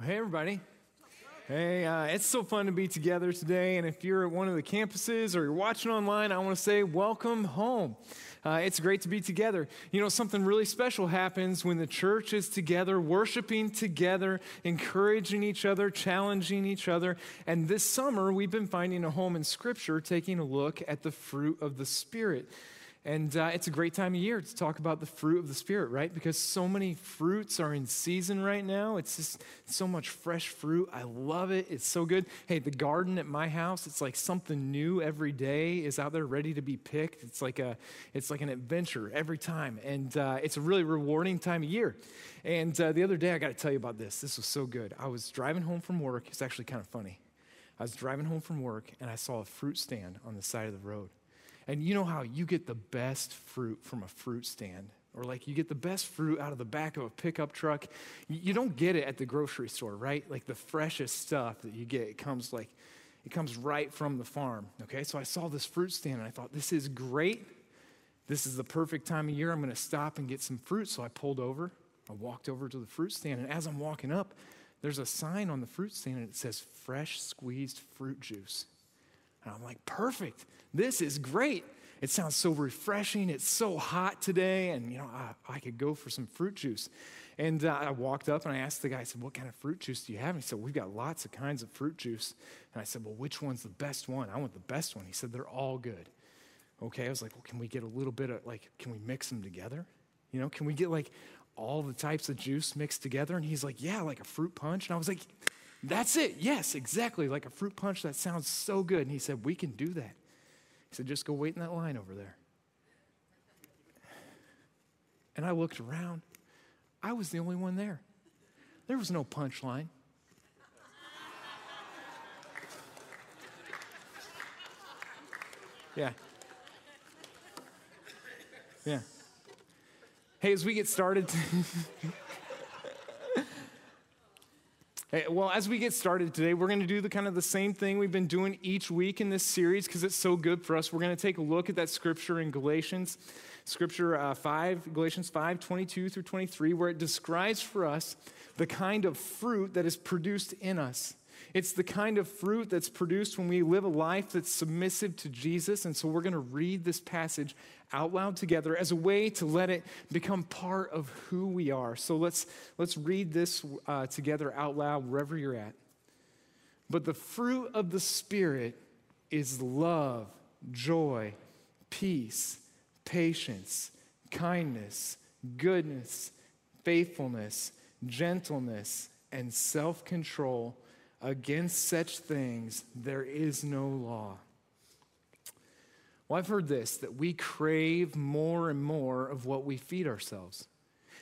Hey, everybody. Hey, uh, it's so fun to be together today. And if you're at one of the campuses or you're watching online, I want to say welcome home. Uh, it's great to be together. You know, something really special happens when the church is together, worshiping together, encouraging each other, challenging each other. And this summer, we've been finding a home in Scripture, taking a look at the fruit of the Spirit. And uh, it's a great time of year to talk about the fruit of the Spirit, right? Because so many fruits are in season right now. It's just so much fresh fruit. I love it. It's so good. Hey, the garden at my house, it's like something new every day is out there ready to be picked. It's like, a, it's like an adventure every time. And uh, it's a really rewarding time of year. And uh, the other day, I got to tell you about this. This was so good. I was driving home from work. It's actually kind of funny. I was driving home from work and I saw a fruit stand on the side of the road. And you know how you get the best fruit from a fruit stand? Or like you get the best fruit out of the back of a pickup truck. You don't get it at the grocery store, right? Like the freshest stuff that you get, it comes like, it comes right from the farm. Okay, so I saw this fruit stand and I thought, this is great. This is the perfect time of year. I'm to stop and get some fruit. So I pulled over. I walked over to the fruit stand. And as I'm walking up, there's a sign on the fruit stand and it says fresh squeezed fruit juice. And I'm like, perfect. This is great. It sounds so refreshing. It's so hot today. And, you know, I, I could go for some fruit juice. And uh, I walked up and I asked the guy, I said, What kind of fruit juice do you have? And he said, We've got lots of kinds of fruit juice. And I said, Well, which one's the best one? I want the best one. He said, They're all good. Okay. I was like, Well, can we get a little bit of, like, can we mix them together? You know, can we get like all the types of juice mixed together? And he's like, Yeah, like a fruit punch. And I was like, That's it. Yes, exactly. Like a fruit punch. That sounds so good. And he said, We can do that. He said, Just go wait in that line over there. And I looked around. I was the only one there. There was no punchline. Yeah. Yeah. Hey, as we get started. Hey, well, as we get started today, we're going to do the kind of the same thing we've been doing each week in this series because it's so good for us. We're going to take a look at that scripture in Galatians, scripture uh, 5, Galatians 5, 22 through 23, where it describes for us the kind of fruit that is produced in us. It's the kind of fruit that's produced when we live a life that's submissive to Jesus. And so we're going to read this passage out loud together as a way to let it become part of who we are. So let's, let's read this uh, together out loud wherever you're at. But the fruit of the Spirit is love, joy, peace, patience, kindness, goodness, faithfulness, gentleness, and self control. Against such things there is no law. Well, I've heard this that we crave more and more of what we feed ourselves.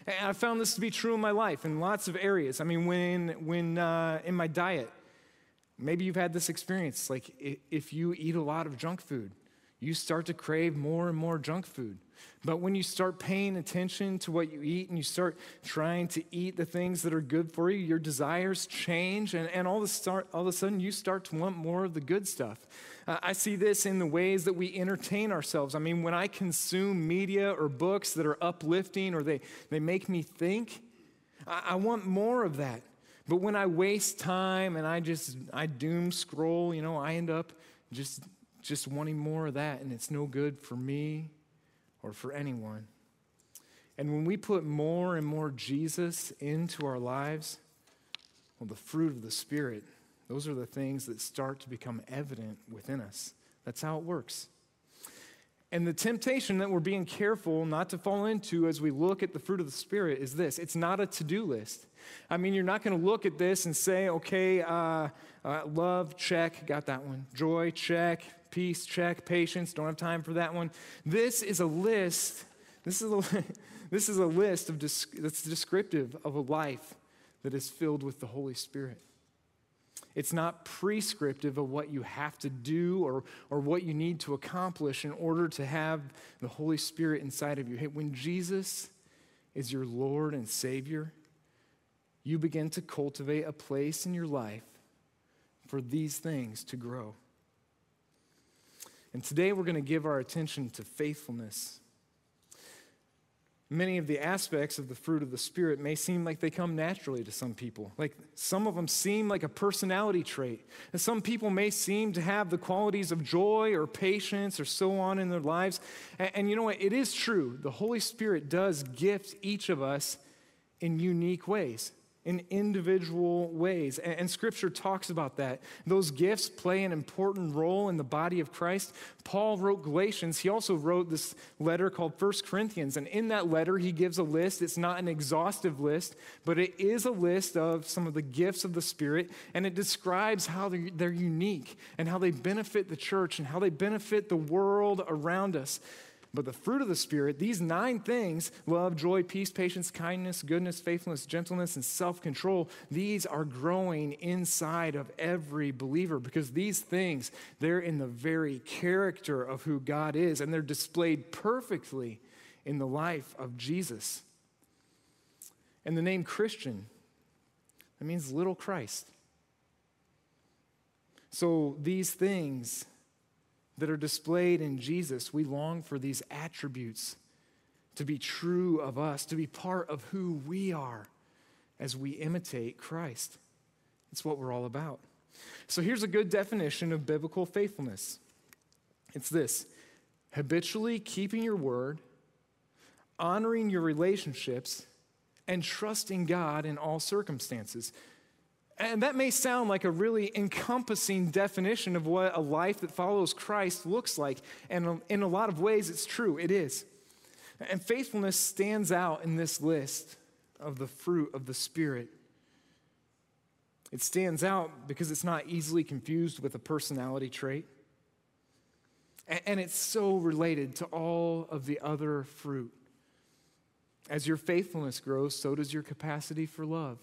And I found this to be true in my life in lots of areas. I mean, when, when uh, in my diet, maybe you've had this experience. Like, if you eat a lot of junk food, you start to crave more and more junk food. But when you start paying attention to what you eat and you start trying to eat the things that are good for you, your desires change, and, and all, of start, all of a sudden you start to want more of the good stuff. Uh, I see this in the ways that we entertain ourselves. I mean, when I consume media or books that are uplifting or they, they make me think, I, I want more of that. But when I waste time and I just, I doom scroll, you know, I end up just just wanting more of that, and it's no good for me or for anyone. And when we put more and more Jesus into our lives, well, the fruit of the Spirit, those are the things that start to become evident within us. That's how it works. And the temptation that we're being careful not to fall into as we look at the fruit of the Spirit is this it's not a to do list. I mean, you're not going to look at this and say, okay, uh, uh, love, check, got that one. Joy, check peace, check, patience, don't have time for that one. This is a list, this is a, this is a list of that's descriptive of a life that is filled with the Holy Spirit. It's not prescriptive of what you have to do or, or what you need to accomplish in order to have the Holy Spirit inside of you. Hey, when Jesus is your Lord and Savior, you begin to cultivate a place in your life for these things to grow. And today we're going to give our attention to faithfulness. Many of the aspects of the fruit of the Spirit may seem like they come naturally to some people. Like some of them seem like a personality trait. And some people may seem to have the qualities of joy or patience or so on in their lives. And, and you know what? It is true. The Holy Spirit does gift each of us in unique ways in individual ways. And, and, Scripture talks about that. Those gifts play an important role in the body of Christ. Paul wrote Galatians. He also wrote this letter called First Corinthians. And in that letter, he gives a list. It's not an exhaustive list, but it is a list of some of the gifts of the Spirit. And it describes how they're, they're unique and how they benefit the church and how they benefit the world around us. But the fruit of the Spirit, these nine things love, joy, peace, patience, kindness, goodness, faithfulness, gentleness, and self control these are growing inside of every believer because these things, they're in the very character of who God is and they're displayed perfectly in the life of Jesus. And the name Christian, that means little Christ. So these things, that are displayed in Jesus, we long for these attributes to be true of us, to be part of who we are as we imitate Christ. It's what we're all about. So here's a good definition of biblical faithfulness it's this habitually keeping your word, honoring your relationships, and trusting God in all circumstances. And that may sound like a really encompassing definition of what a life that follows Christ looks like. And in a lot of ways, it's true. It is. And faithfulness stands out in this list of the fruit of the Spirit. It stands out because it's not easily confused with a personality trait. And it's so related to all of the other fruit. As your faithfulness grows, so does your capacity for love.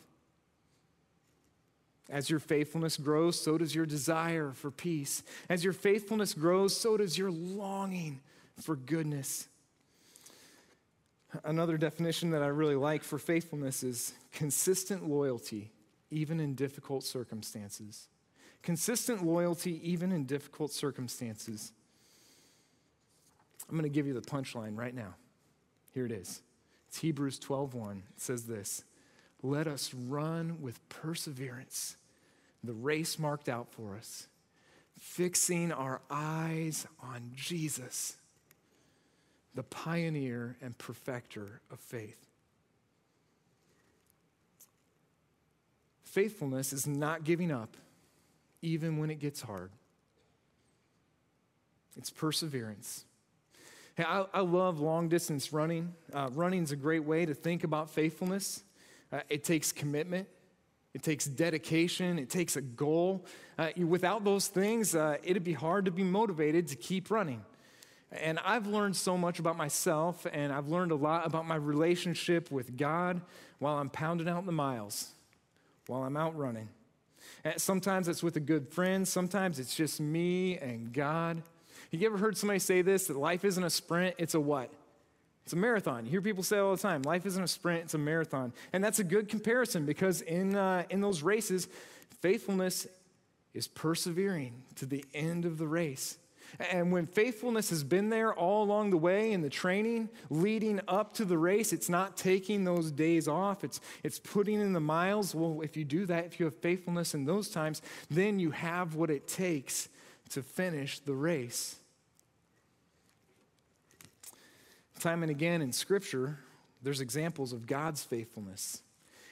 As your faithfulness grows, so does your desire for peace. As your faithfulness grows, so does your longing for goodness. Another definition that I really like for faithfulness is consistent loyalty, even in difficult circumstances. Consistent loyalty, even in difficult circumstances. I'm going to give you the punchline right now. Here it is. It's Hebrews 12:1. It says this: let us run with perseverance the race marked out for us, fixing our eyes on Jesus, the pioneer and perfecter of faith. Faithfulness is not giving up, even when it gets hard. It's perseverance. Hey, I, I love long distance running. Uh, running is a great way to think about faithfulness. Uh, it takes commitment, it takes dedication, it takes a goal. Uh, without those things, uh, it'd be hard to be motivated to keep running. And I've learned so much about myself, and I've learned a lot about my relationship with God while I'm pounding out the miles, while I'm out running. And sometimes it's with a good friend, sometimes it's just me and God. You ever heard somebody say this that life isn't a sprint, it's a what? It's a marathon. You hear people say all the time, life isn't a sprint, it's a marathon. And that's a good comparison because in, uh, in those races, faithfulness is persevering to the end of the race. And when faithfulness has been there all along the way in the training leading up to the race, it's not taking those days off, it's, it's putting in the miles. Well, if you do that, if you have faithfulness in those times, then you have what it takes to finish the race. Time and again in Scripture, there's examples of God's faithfulness.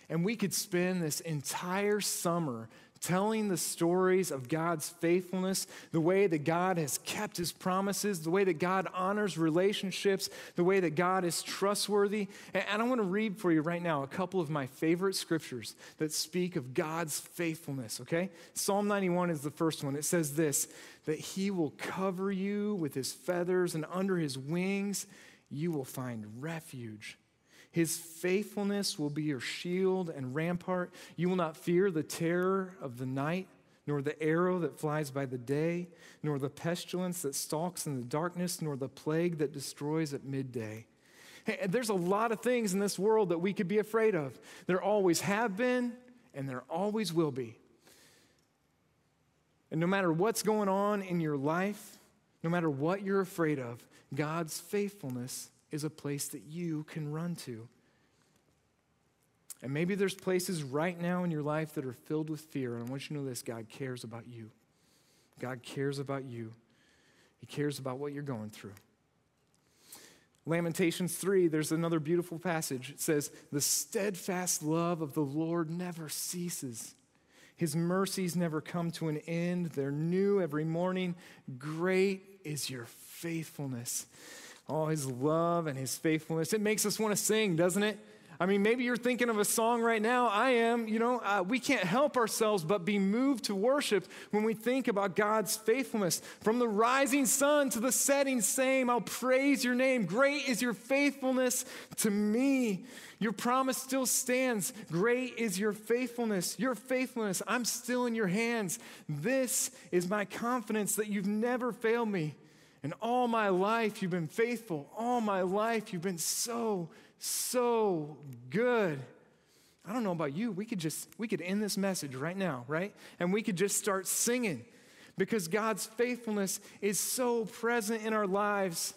And we could spend this entire summer telling the stories of God's faithfulness, the way that God has kept his promises, the way that God honors relationships, the way that God is trustworthy. And I want to read for you right now a couple of my favorite scriptures that speak of God's faithfulness, okay? Psalm 91 is the first one. It says this that he will cover you with his feathers, and under his wings, you will find refuge. His faithfulness will be your shield and rampart. You will not fear the terror of the night, nor the arrow that flies by the day, nor the pestilence that stalks in the darkness, nor the plague that destroys at midday. Hey, there's a lot of things in this world that we could be afraid of. There always have been, and there always will be. And no matter what's going on in your life, no matter what you're afraid of, God's faithfulness is a place that you can run to. And maybe there's places right now in your life that are filled with fear. And I want you to know this God cares about you. God cares about you, He cares about what you're going through. Lamentations 3, there's another beautiful passage. It says, The steadfast love of the Lord never ceases. His mercies never come to an end. They're new every morning. Great is your faithfulness. Oh, his love and his faithfulness. It makes us want to sing, doesn't it? I mean, maybe you're thinking of a song right now. I am. You know, uh, we can't help ourselves but be moved to worship when we think about God's faithfulness. From the rising sun to the setting, same. I'll praise your name. Great is your faithfulness to me. Your promise still stands. Great is your faithfulness. Your faithfulness, I'm still in your hands. This is my confidence that you've never failed me. And all my life, you've been faithful. All my life, you've been so so good. I don't know about you. We could just we could end this message right now, right? And we could just start singing because God's faithfulness is so present in our lives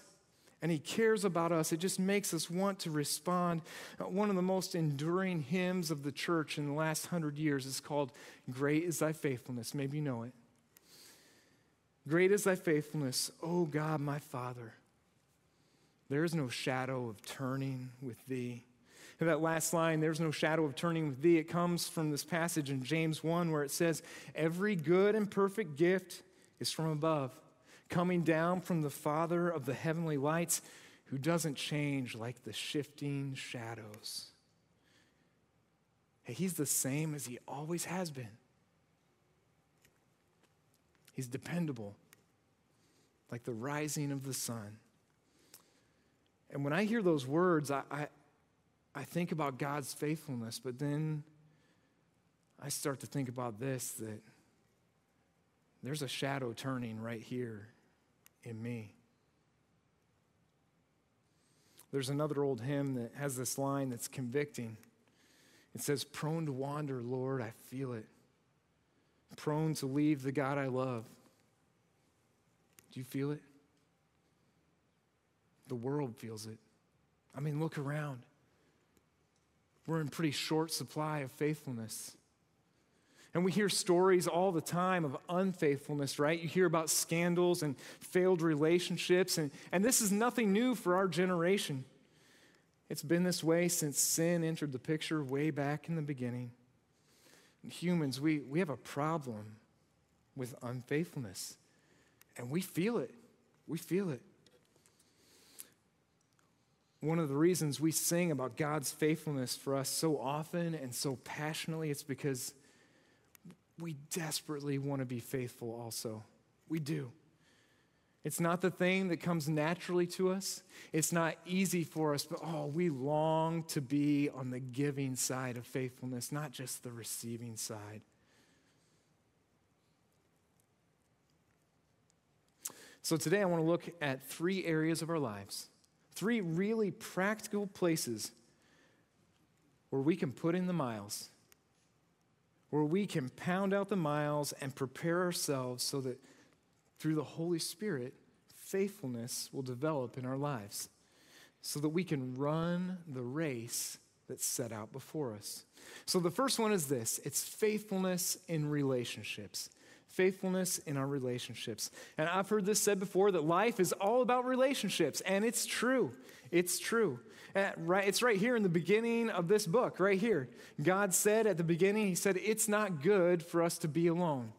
and he cares about us. It just makes us want to respond. Uh, one of the most enduring hymns of the church in the last hundred years is called Great is Thy Faithfulness. Maybe you know it. Great is Thy faithfulness, O God, my Father. There is no shadow of turning with thee. And that last line, there's no shadow of turning with thee, it comes from this passage in James 1 where it says, Every good and perfect gift is from above, coming down from the Father of the heavenly lights, who doesn't change like the shifting shadows. Hey, he's the same as he always has been. He's dependable, like the rising of the sun. And when I hear those words, I, I, I think about God's faithfulness, but then I start to think about this that there's a shadow turning right here in me. There's another old hymn that has this line that's convicting. It says, Prone to wander, Lord, I feel it. Prone to leave the God I love. Do you feel it? The world feels it. I mean, look around. We're in pretty short supply of faithfulness. And we hear stories all the time of unfaithfulness, right? You hear about scandals and failed relationships, and, and this is nothing new for our generation. It's been this way since sin entered the picture way back in the beginning. And humans, we, we have a problem with unfaithfulness, and we feel it. We feel it one of the reasons we sing about God's faithfulness for us so often and so passionately, it's because we desperately want to be faithful also. We do. It's not the thing that comes naturally to us. It's not easy for us, but oh, we long to be on the giving side of faithfulness, not just the receiving side. So today I want to look at three areas of our lives Three really practical places where we can put in the miles, where we can pound out the miles and prepare ourselves so that through the Holy Spirit, faithfulness will develop in our lives, so that we can run the race that's set out before us. So the first one is this it's faithfulness in relationships faithfulness in our relationships. And I've heard this said before that life is all about relationships, and it's true. It's true. Uh, right, it's right here in the beginning of this book, right here. God said at the beginning, He said, It's not good for us to be alone.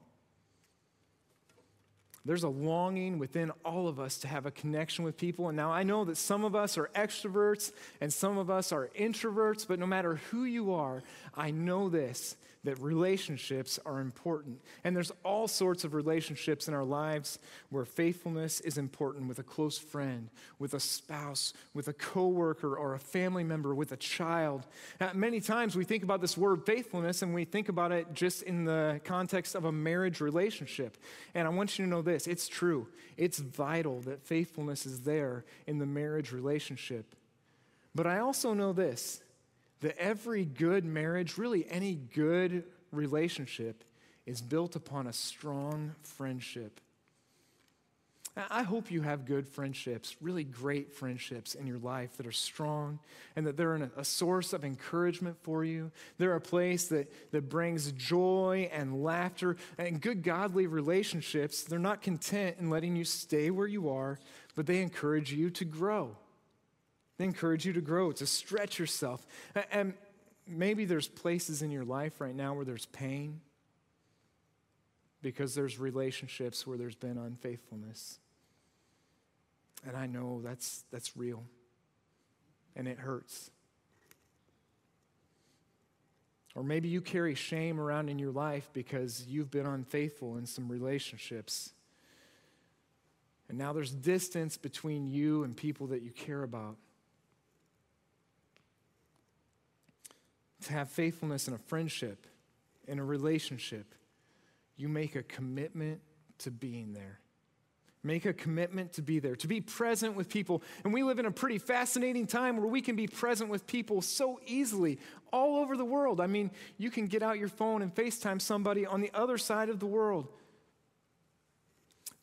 There's a longing within all of us to have a connection with people. And now I know that some of us are extroverts and some of us are introverts, but no matter who you are, I know this that relationships are important. And there's all sorts of relationships in our lives where faithfulness is important with a close friend, with a spouse, with a coworker or a family member, with a child. Uh, many times we think about this word faithfulness and we think about it just in the context of a marriage relationship. And I want you to know this, it's true. It's vital that faithfulness is there in the marriage relationship. But I also know this that every good marriage, really any good relationship, is built upon a strong friendship. I hope you have good friendships, really great friendships in your life that are strong and that they're a source of encouragement for you. They're a place that, that brings joy and laughter and good godly relationships. They're not content in letting you stay where you are, but they encourage you to grow. They encourage you to grow, to stretch yourself. And maybe there's places in your life right now where there's pain because there's relationships where there's been unfaithfulness. And I know that's, that's real. And it hurts. Or maybe you carry shame around in your life because you've been unfaithful in some relationships. And now there's distance between you and people that you care about. To have faithfulness in a friendship, in a relationship, you make a commitment to being there. Make a commitment to be there, to be present with people. And we live in a pretty fascinating time where we can be present with people so easily all over the world. I mean, you can get out your phone and FaceTime somebody on the other side of the world.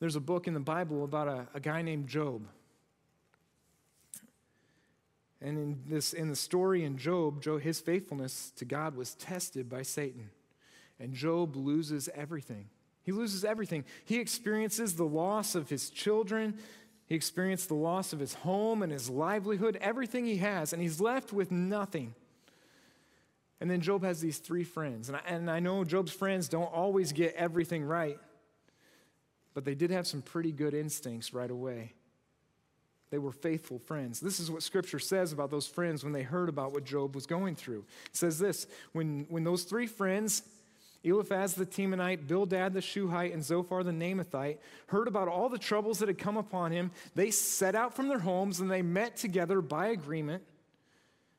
There's a book in the Bible about a, a guy named Job. And in, this, in the story in Job, Job, his faithfulness to God was tested by Satan. And Job loses everything. He loses everything. He experiences the loss of his children. He experienced the loss of his home and his livelihood, everything he has, and he's left with nothing. And then Job has these three friends. And I, and I know Job's friends don't always get everything right, but they did have some pretty good instincts right away. They were faithful friends. This is what Scripture says about those friends when they heard about what Job was going through. It says this when, when those three friends Eliphaz the Temanite, Bildad the Shuhite, and Zophar the Naamathite heard about all the troubles that had come upon him. They set out from their homes and they met together by agreement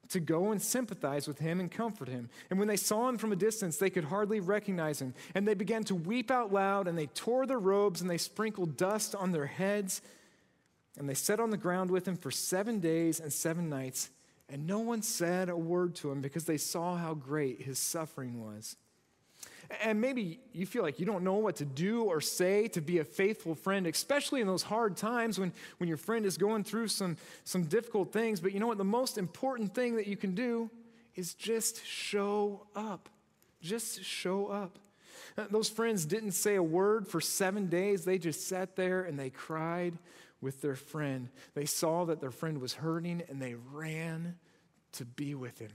to go and sympathize with him and comfort him. And when they saw him from a distance, they could hardly recognize him. And they began to weep out loud, and they tore their robes, and they sprinkled dust on their heads. And they sat on the ground with him for seven days and seven nights. And no one said a word to him because they saw how great his suffering was. And maybe you feel like you don't know what to do or say to be a faithful friend, especially in those hard times when, when your friend is going through some, some difficult things. But you know what? The most important thing that you can do is just show up. Just show up. Uh, those friends didn't say a word for seven days. They just sat there and they cried with their friend. They saw that their friend was hurting and they ran to be with him.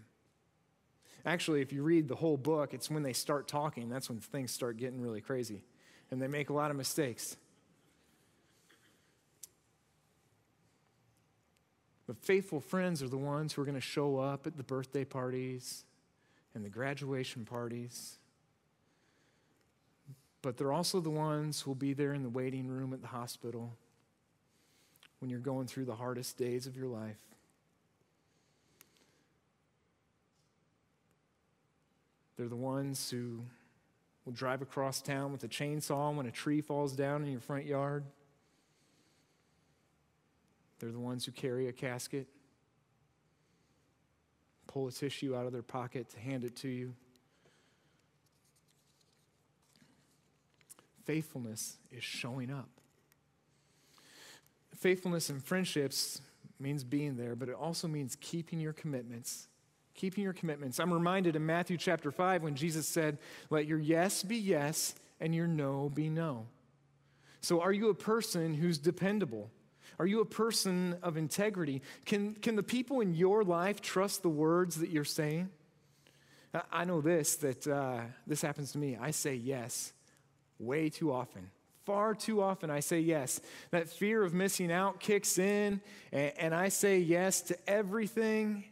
Actually, if you read the whole book, it's when they start talking, that's when things start getting really crazy. And they make a lot of mistakes. But faithful friends are the ones who are going to show up at the birthday parties and the graduation parties. But they're also the ones who will be there in the waiting room at the hospital when you're going through the hardest days of your life. They're the ones who will drive across town with a chainsaw when a tree falls down in your front yard. They're the ones who carry a casket, pull a tissue out of their pocket to hand it to you. Faithfulness is showing up. Faithfulness in friendships means being there, but it also means keeping your commitments keeping your commitments. I'm reminded in Matthew chapter 5 when Jesus said, Let your yes be yes and your no be no. So, are you a person who's dependable? Are you a person of integrity? Can, can the people in your life trust the words that you're saying? I know this, that uh, this happens to me. I say yes way too often. Far too often, I say yes. That fear of missing out kicks in, and, and I say yes to everything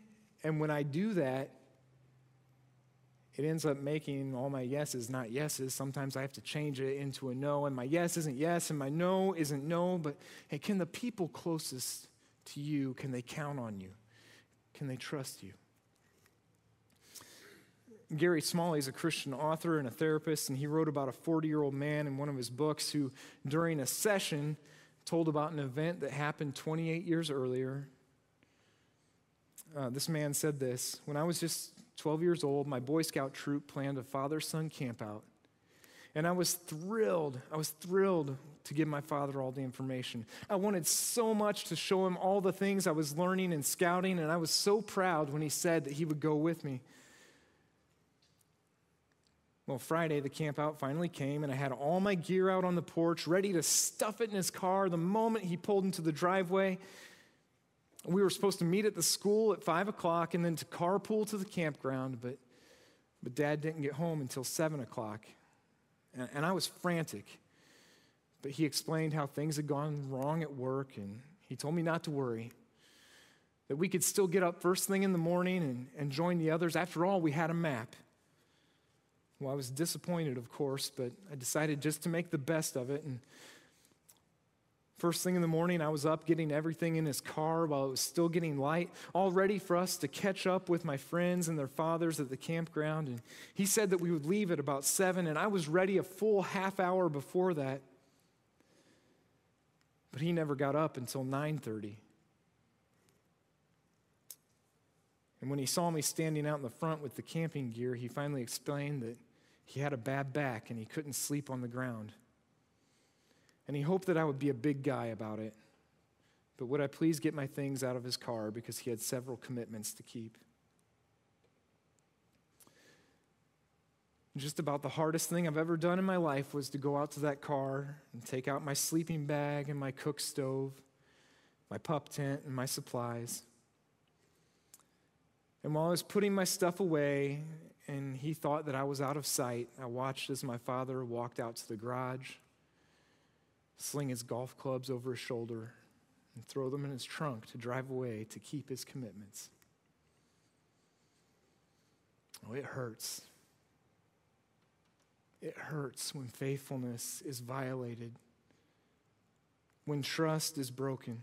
and when I do that, it ends up making all my yeses not yeses. Sometimes I have to change it into a no, and my yes isn't yes, and my no isn't no. But hey, can the people closest to you, can they count on you? Can they trust you? Gary Smalley is a Christian author and a therapist, and he wrote about a 40 year old man in one of his books who, during a session, told about an event that happened 28 years earlier uh, this man said this When I was just 12 years old, my Boy Scout troop planned a father son campout. And I was thrilled. I was thrilled to give my father all the information. I wanted so much to show him all the things I was learning and scouting, and I was so proud when he said that he would go with me. Well, Friday, the camp out finally came, and I had all my gear out on the porch, ready to stuff it in his car the moment he pulled into the driveway. We were supposed to meet at the school at 5 o'clock and then to carpool to the campground, but, but dad didn't get home until 7 o'clock. And, and I was frantic. But he explained how things had gone wrong at work, and he told me not to worry. That we could still get up first thing in the morning and, and join the others. After all, we had a map. Well, I was disappointed, of course, but I decided just to make the best of it. And first thing in the morning, I was up getting everything in his car while it was still getting light, all ready for us to catch up with my friends and their fathers at the campground. And he said that we would leave at about 7, and I was ready a full half hour before that. But he never got up until 9:30. And when he saw me standing out in the front with the camping gear, he finally explained that he had a bad back and he couldn't sleep on the ground. And he hoped that I would be a big guy about it. But would I please get my things out of his car because he had several commitments to keep? Just about the hardest thing I've ever done in my life was to go out to that car and take out my sleeping bag and my cook stove, my pup tent, and my supplies. And while I was putting my stuff away and he thought that I was out of sight, I watched as my father walked out to the garage, sling his golf clubs over his shoulder, and throw them in his trunk to drive away to keep his commitments. Oh, it hurts. It hurts when faithfulness is violated, when trust is broken.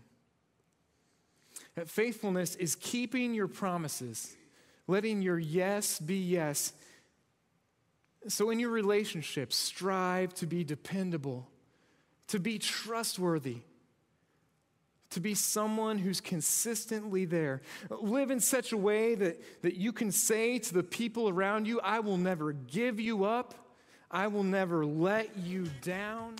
That faithfulness is keeping your promises letting your yes be yes. So, in your relationships, strive to be dependable, to be trustworthy, to be someone who's consistently there. Live in such a way that, that you can say to the people around you, I will never give you up, I will never let you down.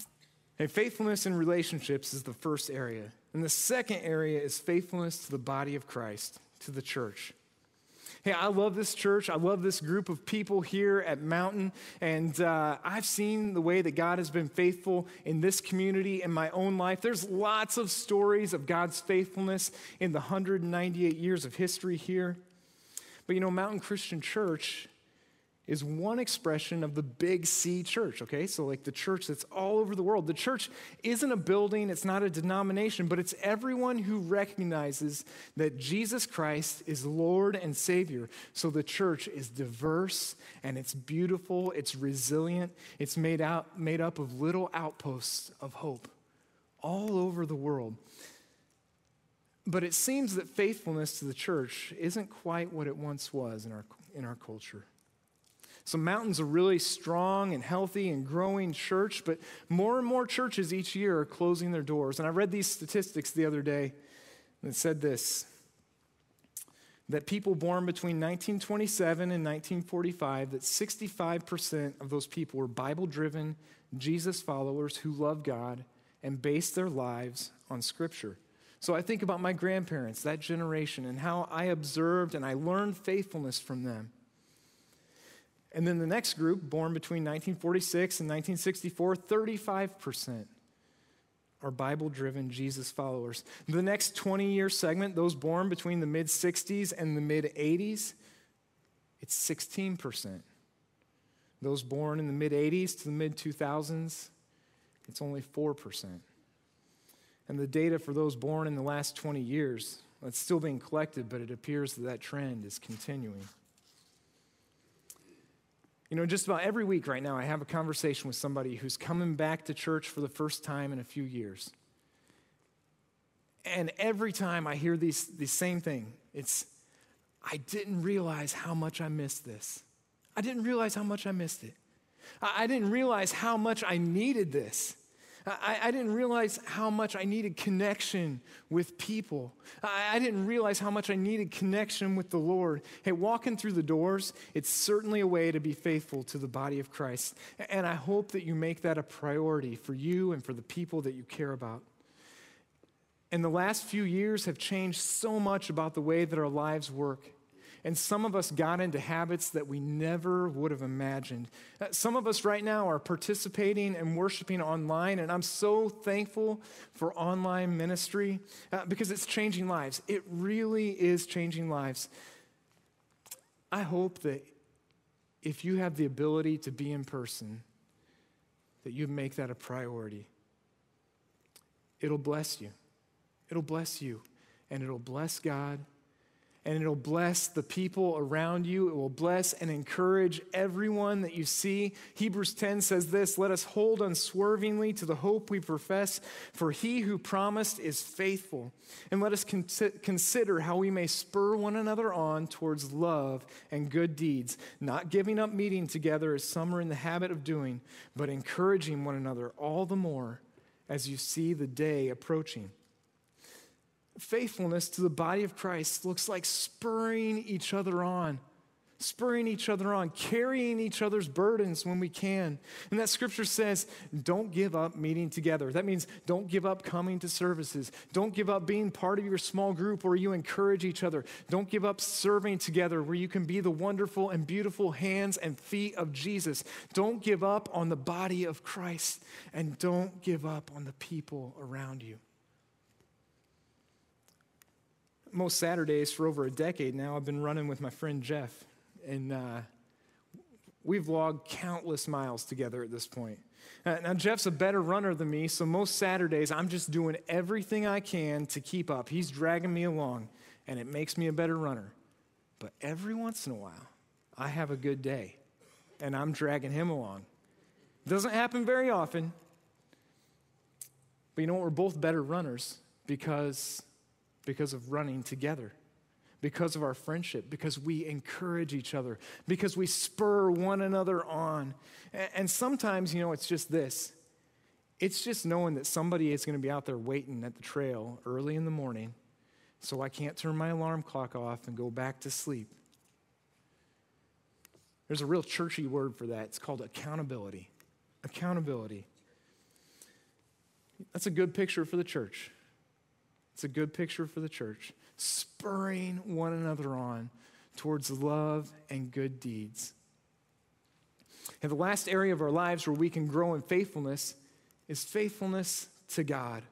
And faithfulness in relationships is the first area. And the second area is faithfulness to the body of Christ, to the church. Hey, I love this church. I love this group of people here at Mountain. And uh, I've seen the way that God has been faithful in this community in my own life. There's lots of stories of God's faithfulness in the 198 years of history here. But you know, Mountain Christian Church is one expression of the big C church, okay? So, like the church that's all over the world. The church isn't a building, it's not a denomination, but it's everyone who recognizes that Jesus Christ is Lord and Savior. So, the church is diverse and it's beautiful, it's resilient, it's made, out, made up of little outposts of hope all over the world. But it seems that faithfulness to the church isn't quite what it once was in our, in our culture. So, Mountain's a really strong and healthy and growing church, but more and more churches each year are closing their doors. And I read these statistics the other day that said this that people born between 1927 and 1945 that 65% of those people were bible driven jesus followers who love god and base their lives on scripture so i think about my grandparents that generation and how i observed and i learned faithfulness from them and then the next group, born between 1946 and 1964, 35% are Bible driven Jesus followers. The next 20 year segment, those born between the mid 60s and the mid 80s, it's 16%. Those born in the mid 80s to the mid 2000s, it's only 4%. And the data for those born in the last 20 years, it's still being collected, but it appears that that trend is continuing. You know, just about every week right now, I have a conversation with somebody who's coming back to church for the first time in a few years. And every time I hear these, the same thing, it's, I didn't realize how much I missed this. I didn't realize how much I missed it. I, I didn't realize how much I needed this. I, I, didn't realize how much I needed connection with people. I, I, didn't realize how much I needed connection with the Lord. Hey, walking through the doors, it's certainly a way to be faithful to the body of Christ. And I hope that you make that a priority for you and for the people that you care about. And the last few years have changed so much about the way that our lives work. And some of us got into habits that we never would have imagined. Uh, some of us right now are participating and worshiping online, and I'm so thankful for online ministry uh, because it's changing lives. It really is changing lives. I hope that if you have the ability to be in person, that you make that a priority. It'll bless you. It'll bless you, and it'll bless God and it'll bless the people around you. It will bless and encourage everyone that you see. Hebrews 10 says this Let us hold unswervingly to the hope we profess, for he who promised is faithful. And let us con- consider how we may spur one another on towards love and good deeds, not giving up meeting together as some are in the habit of doing, but encouraging one another all the more as you see the day approaching. Faithfulness to the body of Christ looks like spurring each other on, spurring each other on, carrying each other's burdens when we can. And that scripture says, don't give up meeting together. That means don't give up coming to services. Don't give up being part of your small group where you encourage each other. Don't give up serving together where you can be the wonderful and beautiful hands and feet of Jesus. Don't give up on the body of Christ. And don't give up on the people around you. Most Saturdays for over a decade now, I've been running with my friend Jeff. And uh, we've logged countless miles together at this point. Uh, now, Jeff's a better runner than me, so most Saturdays I'm just doing everything I can to keep up. He's dragging me along, and it makes me a better runner. But every once in a while, I have a good day, and I'm dragging him along. Doesn't happen very often, but you know what? We're both better runners because because of running together, because of our friendship, because we encourage each other, because we spur one another on. And sometimes, you know, it's just this it's just knowing that somebody is going to be out there waiting at the trail early in the morning, so I can't turn my alarm clock off and go back to sleep. There's a real churchy word for that. It's called accountability. Accountability. That's a good picture for the church. It's a good picture for the church, spurring one another on towards love and good deeds. And the last area of our lives where we can grow in faithfulness is faithfulness to God.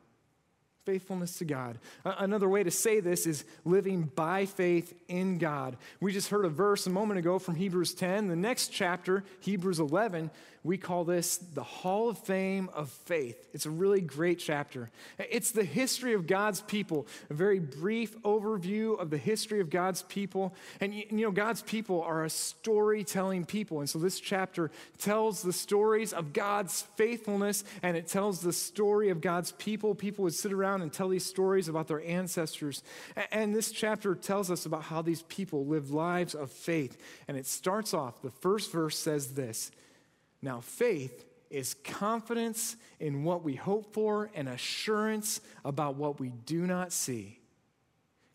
Faithfulness to God. Another way to say this is living by faith in God. We just heard a verse a moment ago from Hebrews 10. The next chapter, Hebrews 11, we call this the Hall of Fame of Faith. It's a really great chapter. It's the history of God's people, a very brief overview of the history of God's people. And you know, God's people are a storytelling people. And so this chapter tells the stories of God's faithfulness and it tells the story of God's people. People would sit around and tell these stories about their ancestors. And this chapter tells us about how these people lived lives of faith. And it starts off, the first verse says this. Now, faith is confidence in what we hope for and assurance about what we do not see.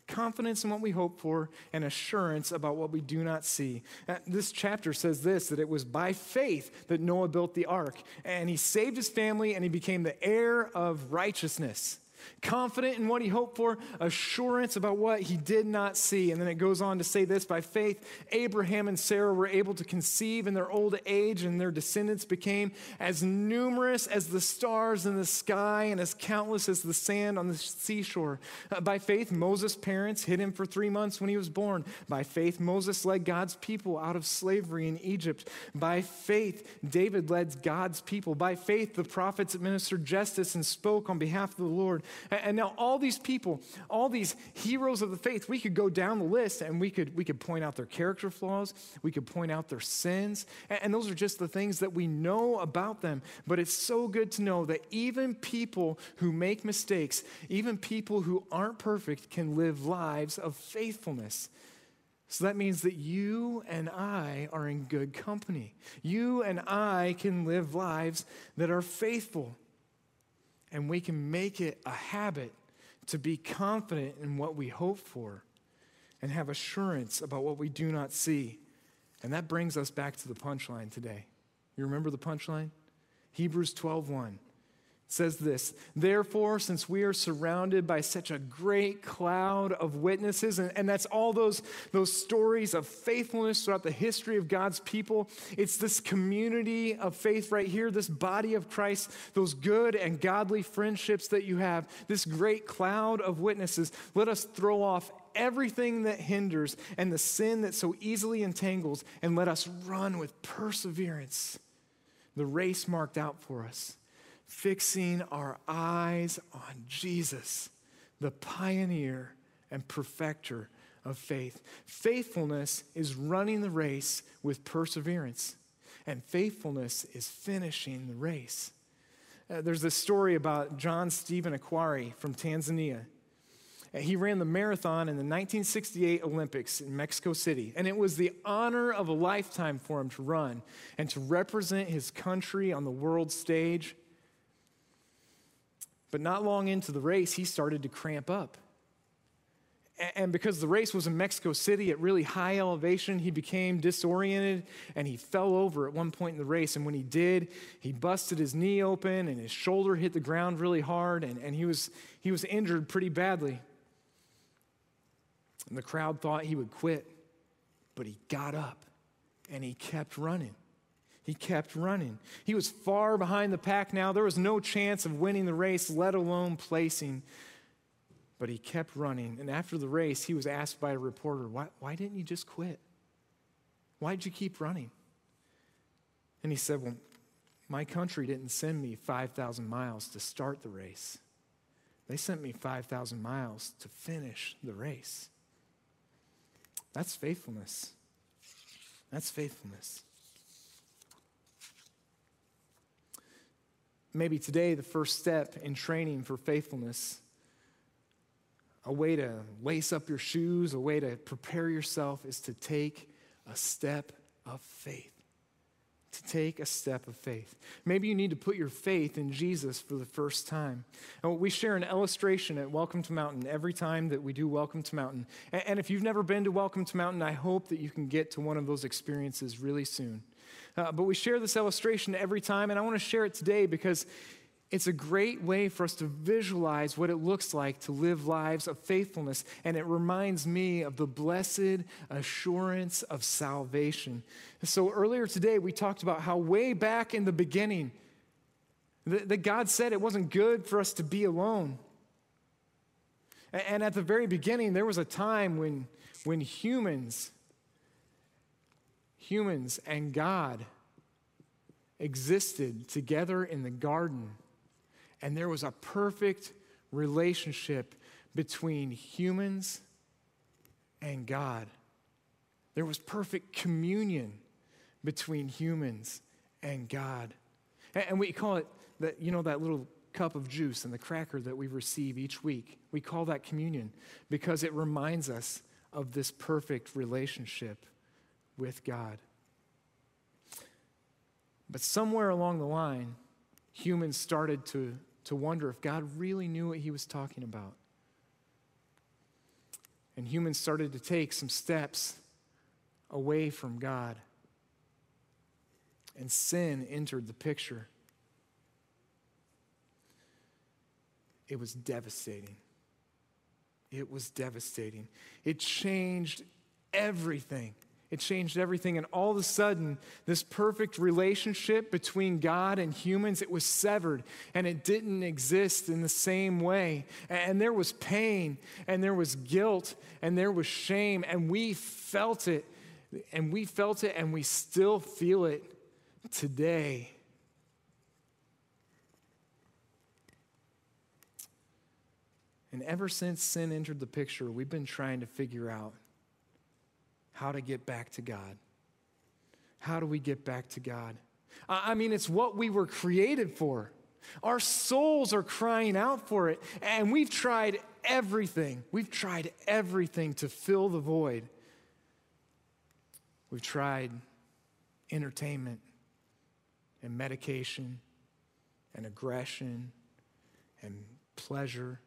Confidence in what we hope for and assurance about what we do not see. Uh, this chapter says this that it was by faith that Noah built the ark, and he saved his family and he became the heir of righteousness confident in what he hoped for, assurance about what he did not see. And then it goes on to say this by faith, Abraham and Sarah were able to conceive in their old age, and their descendants became as numerous as the stars in the sky and as countless as the sand on the seashore. Uh, by faith, Moses' parents hid him for three months when he was born. By faith, Moses led God's people out of slavery in Egypt. By faith, David led God's people. By faith, the prophets administered justice and spoke on behalf of the Lord. And now all these people, all these heroes of the faith, we could go down the list and we could, we could point out their character flaws, we could point out their sins, and those are just the things that we know about them. But it's so good to know that even people who make mistakes, even people who aren't perfect, can live lives of faithfulness. So that means that you and I are in good company. You and I can live lives that are faithful. And we can make it a habit to be confident in what we hope for and have assurance about what we do not see. And that brings us back to the punchline today. You remember the punchline? Hebrews 12:1 says this Therefore, since we are surrounded by such a great cloud of witnesses, and, and, that's all those, those stories of faithfulness throughout the history of God's people, it's this community of faith right here, this body of Christ, those good and godly friendships that you have, this great cloud of witnesses. Let us throw off everything that hinders and the sin that so easily entangles, and let us run with perseverance the race marked out for us fixing our eyes on Jesus, the pioneer and perfecter of faith. Faithfulness is running the race with perseverance, and faithfulness is finishing the race. Uh, there's this story about John Stephen Akhwari from Tanzania. Uh, he ran the marathon in the 1968 Olympics in Mexico City, and it was the honor of a lifetime for him to run and to represent his country on the world stage. But not long into the race, he started to cramp up. And because the race was in Mexico City at really high elevation, he became disoriented and he fell over at one point in the race. And when he did, he busted his knee open and his shoulder hit the ground really hard and, and he, was, he was injured pretty badly. And the crowd thought he would quit, but he got up and he kept running. He kept running. He was far behind the pack now. There was no chance of winning the race, let alone placing. But he kept running. And after the race, he was asked by a reporter, Why, why didn't you just quit? Why did you keep running? And he said, Well, my country didn't send me 5,000 miles to start the race. They sent me 5,000 miles to finish the race. That's faithfulness. That's faithfulness. Maybe today, the first step in training for faithfulness, a way to lace up your shoes, a way to prepare yourself, is to take a step of faith. To take a step of faith. Maybe you need to put your faith in Jesus for the first time. And we share an illustration at Welcome to Mountain every time that we do Welcome to Mountain. And if you've never been to Welcome to Mountain, I hope that you can get to one of those experiences really soon. Uh, but we share this illustration every time, and I want to share it today because it's a great way for us to visualize what it looks like to live lives of faithfulness. And it reminds me of the blessed assurance of salvation. So earlier today, we talked about how way back in the beginning, that God said it wasn't good for us to be alone. And at the very beginning, there was a time when, when humans humans and God existed together in the garden, and there was a perfect relationship between humans and God. There was perfect communion between humans and God. And we call it that, you know, that little cup of juice and the cracker that we receive each week. We call that communion because it reminds us of this perfect relationship with God. But somewhere along the line, humans started to, to wonder if God really knew what he was talking about. And humans started to take some steps away from God. And sin entered the picture. It was devastating. It was devastating. It changed everything. It changed everything. And all of a sudden, this perfect relationship between God and humans, it was severed and it didn't exist in the same way. And there was pain and there was guilt and there was shame. And we felt it. And we felt it and we still feel it today. And ever since sin entered the picture, we've been trying to figure out how to get back to God. How do we get back to God? I mean, it's what we were created for. Our souls are crying out for it, and we've tried everything. We've tried everything to fill the void. We've tried entertainment and medication and aggression and pleasure.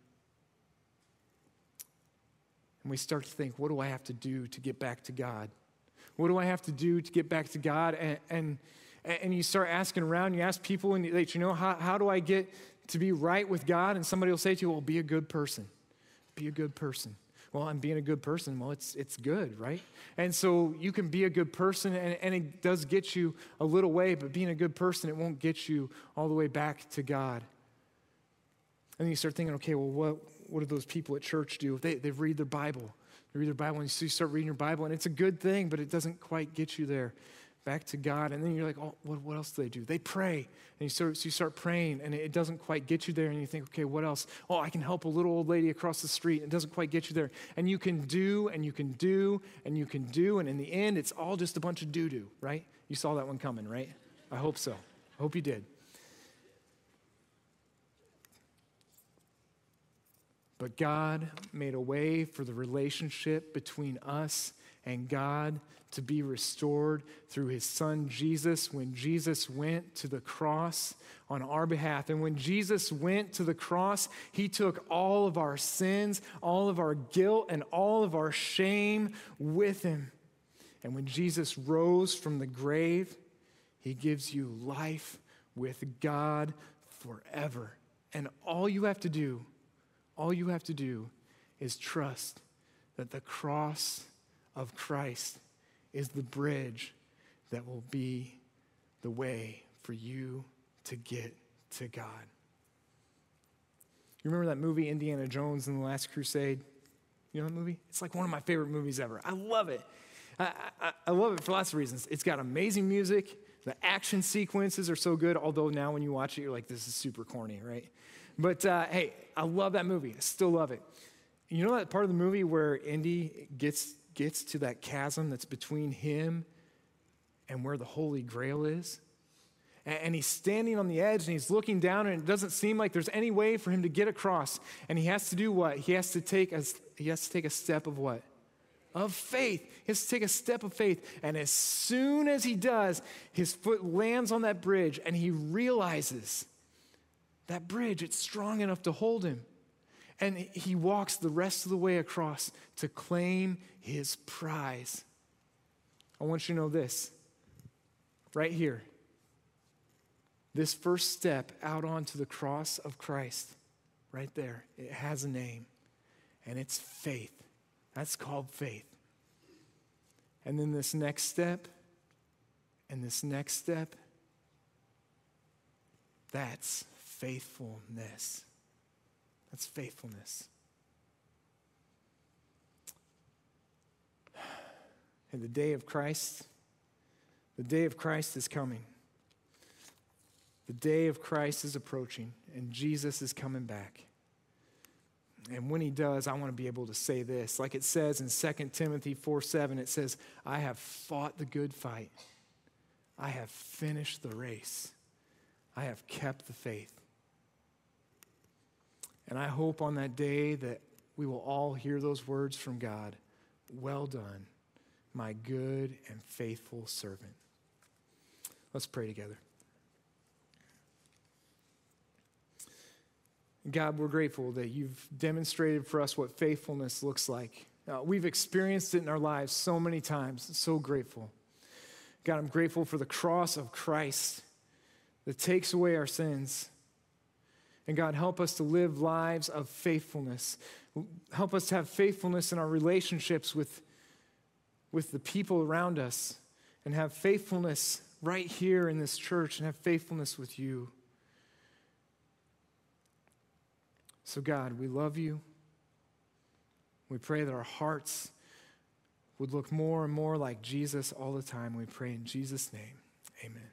And we start to think, what do I have to do to get back to God? What do I have to do to get back to God? And, and, and you start asking around, you ask people, and you late, you know, how, how do I get to be right with God? And somebody will say to you, well, be a good person. Be a good person. Well, I'm being a good person. Well, it's, it's good, right? And so you can be a good person, and, and it does get you a little way, but being a good person, it won't get you all the way back to God. And then you start thinking, okay, well, what, what do those people at church do? They, they read their Bible. They read their Bible, and you start reading your Bible, and it's a good thing, but it doesn't quite get you there back to God. And then you're like, oh, what, what else do they do? They pray. And you start, so you start praying, and it doesn't quite get you there. And you think, okay, what else? Oh, I can help a little old lady across the street. It doesn't quite get you there. And you can do, and you can do, and you can do. And in the end, it's all just a bunch of doo doo, right? You saw that one coming, right? I hope so. I hope you did. But God made a way for the relationship between us and God to be restored through his son Jesus when Jesus went to the cross on our behalf. And when Jesus went to the cross, he took all of our sins, all of our guilt, and all of our shame with him. And when Jesus rose from the grave, he gives you life with God forever. And all you have to do all you have to do is trust that the cross of Christ is the bridge that will be the way for you to get to God. You remember that movie, Indiana Jones and the Last Crusade? You know that movie? It's like one of my favorite movies ever. I love it. I, I, I love it for lots of reasons. It's got amazing music. The action sequences are so good, although now when you watch it, you're like, this is super corny, right? But uh, hey, I love that movie. I still love it. You know that part of the movie where Indy gets, gets to that chasm that's between him and where the Holy Grail is? And he's standing on the edge and he's looking down, and it doesn't seem like there's any way for him to get across. And he has to do what? He has to take a, he has to take a step of what? Of faith. He has to take a step of faith. And as soon as he does, his foot lands on that bridge and he realizes that bridge, it's strong enough to hold him. And he walks the rest of the way across to claim his prize. I want you to know this right here. This first step out onto the cross of Christ, right there, it has a name, and it's faith. That's called faith. And then this next step, and this next step, that's faithfulness. That's faithfulness. And the day of Christ, the day of Christ is coming. The day of Christ is approaching, and Jesus is coming back. And when he does, I want to be able to say this. Like it says in 2 Timothy 4 7, it says, I have fought the good fight. I have finished the race. I have kept the faith. And I hope on that day that we will all hear those words from God Well done, my good and faithful servant. Let's pray together. God, we're grateful that you've demonstrated for us what faithfulness looks like. Uh, we've experienced it in our lives so many times. So grateful. God, I'm grateful for the cross of Christ that takes away our sins and God, help us to live lives of faithfulness. Help us to have faithfulness in our relationships with, with the people around us, and have faithfulness right here in this church, and have faithfulness with you. So, God, we love you. We pray that our hearts would look more and more like Jesus all the time. We pray in Jesus' name. Amen.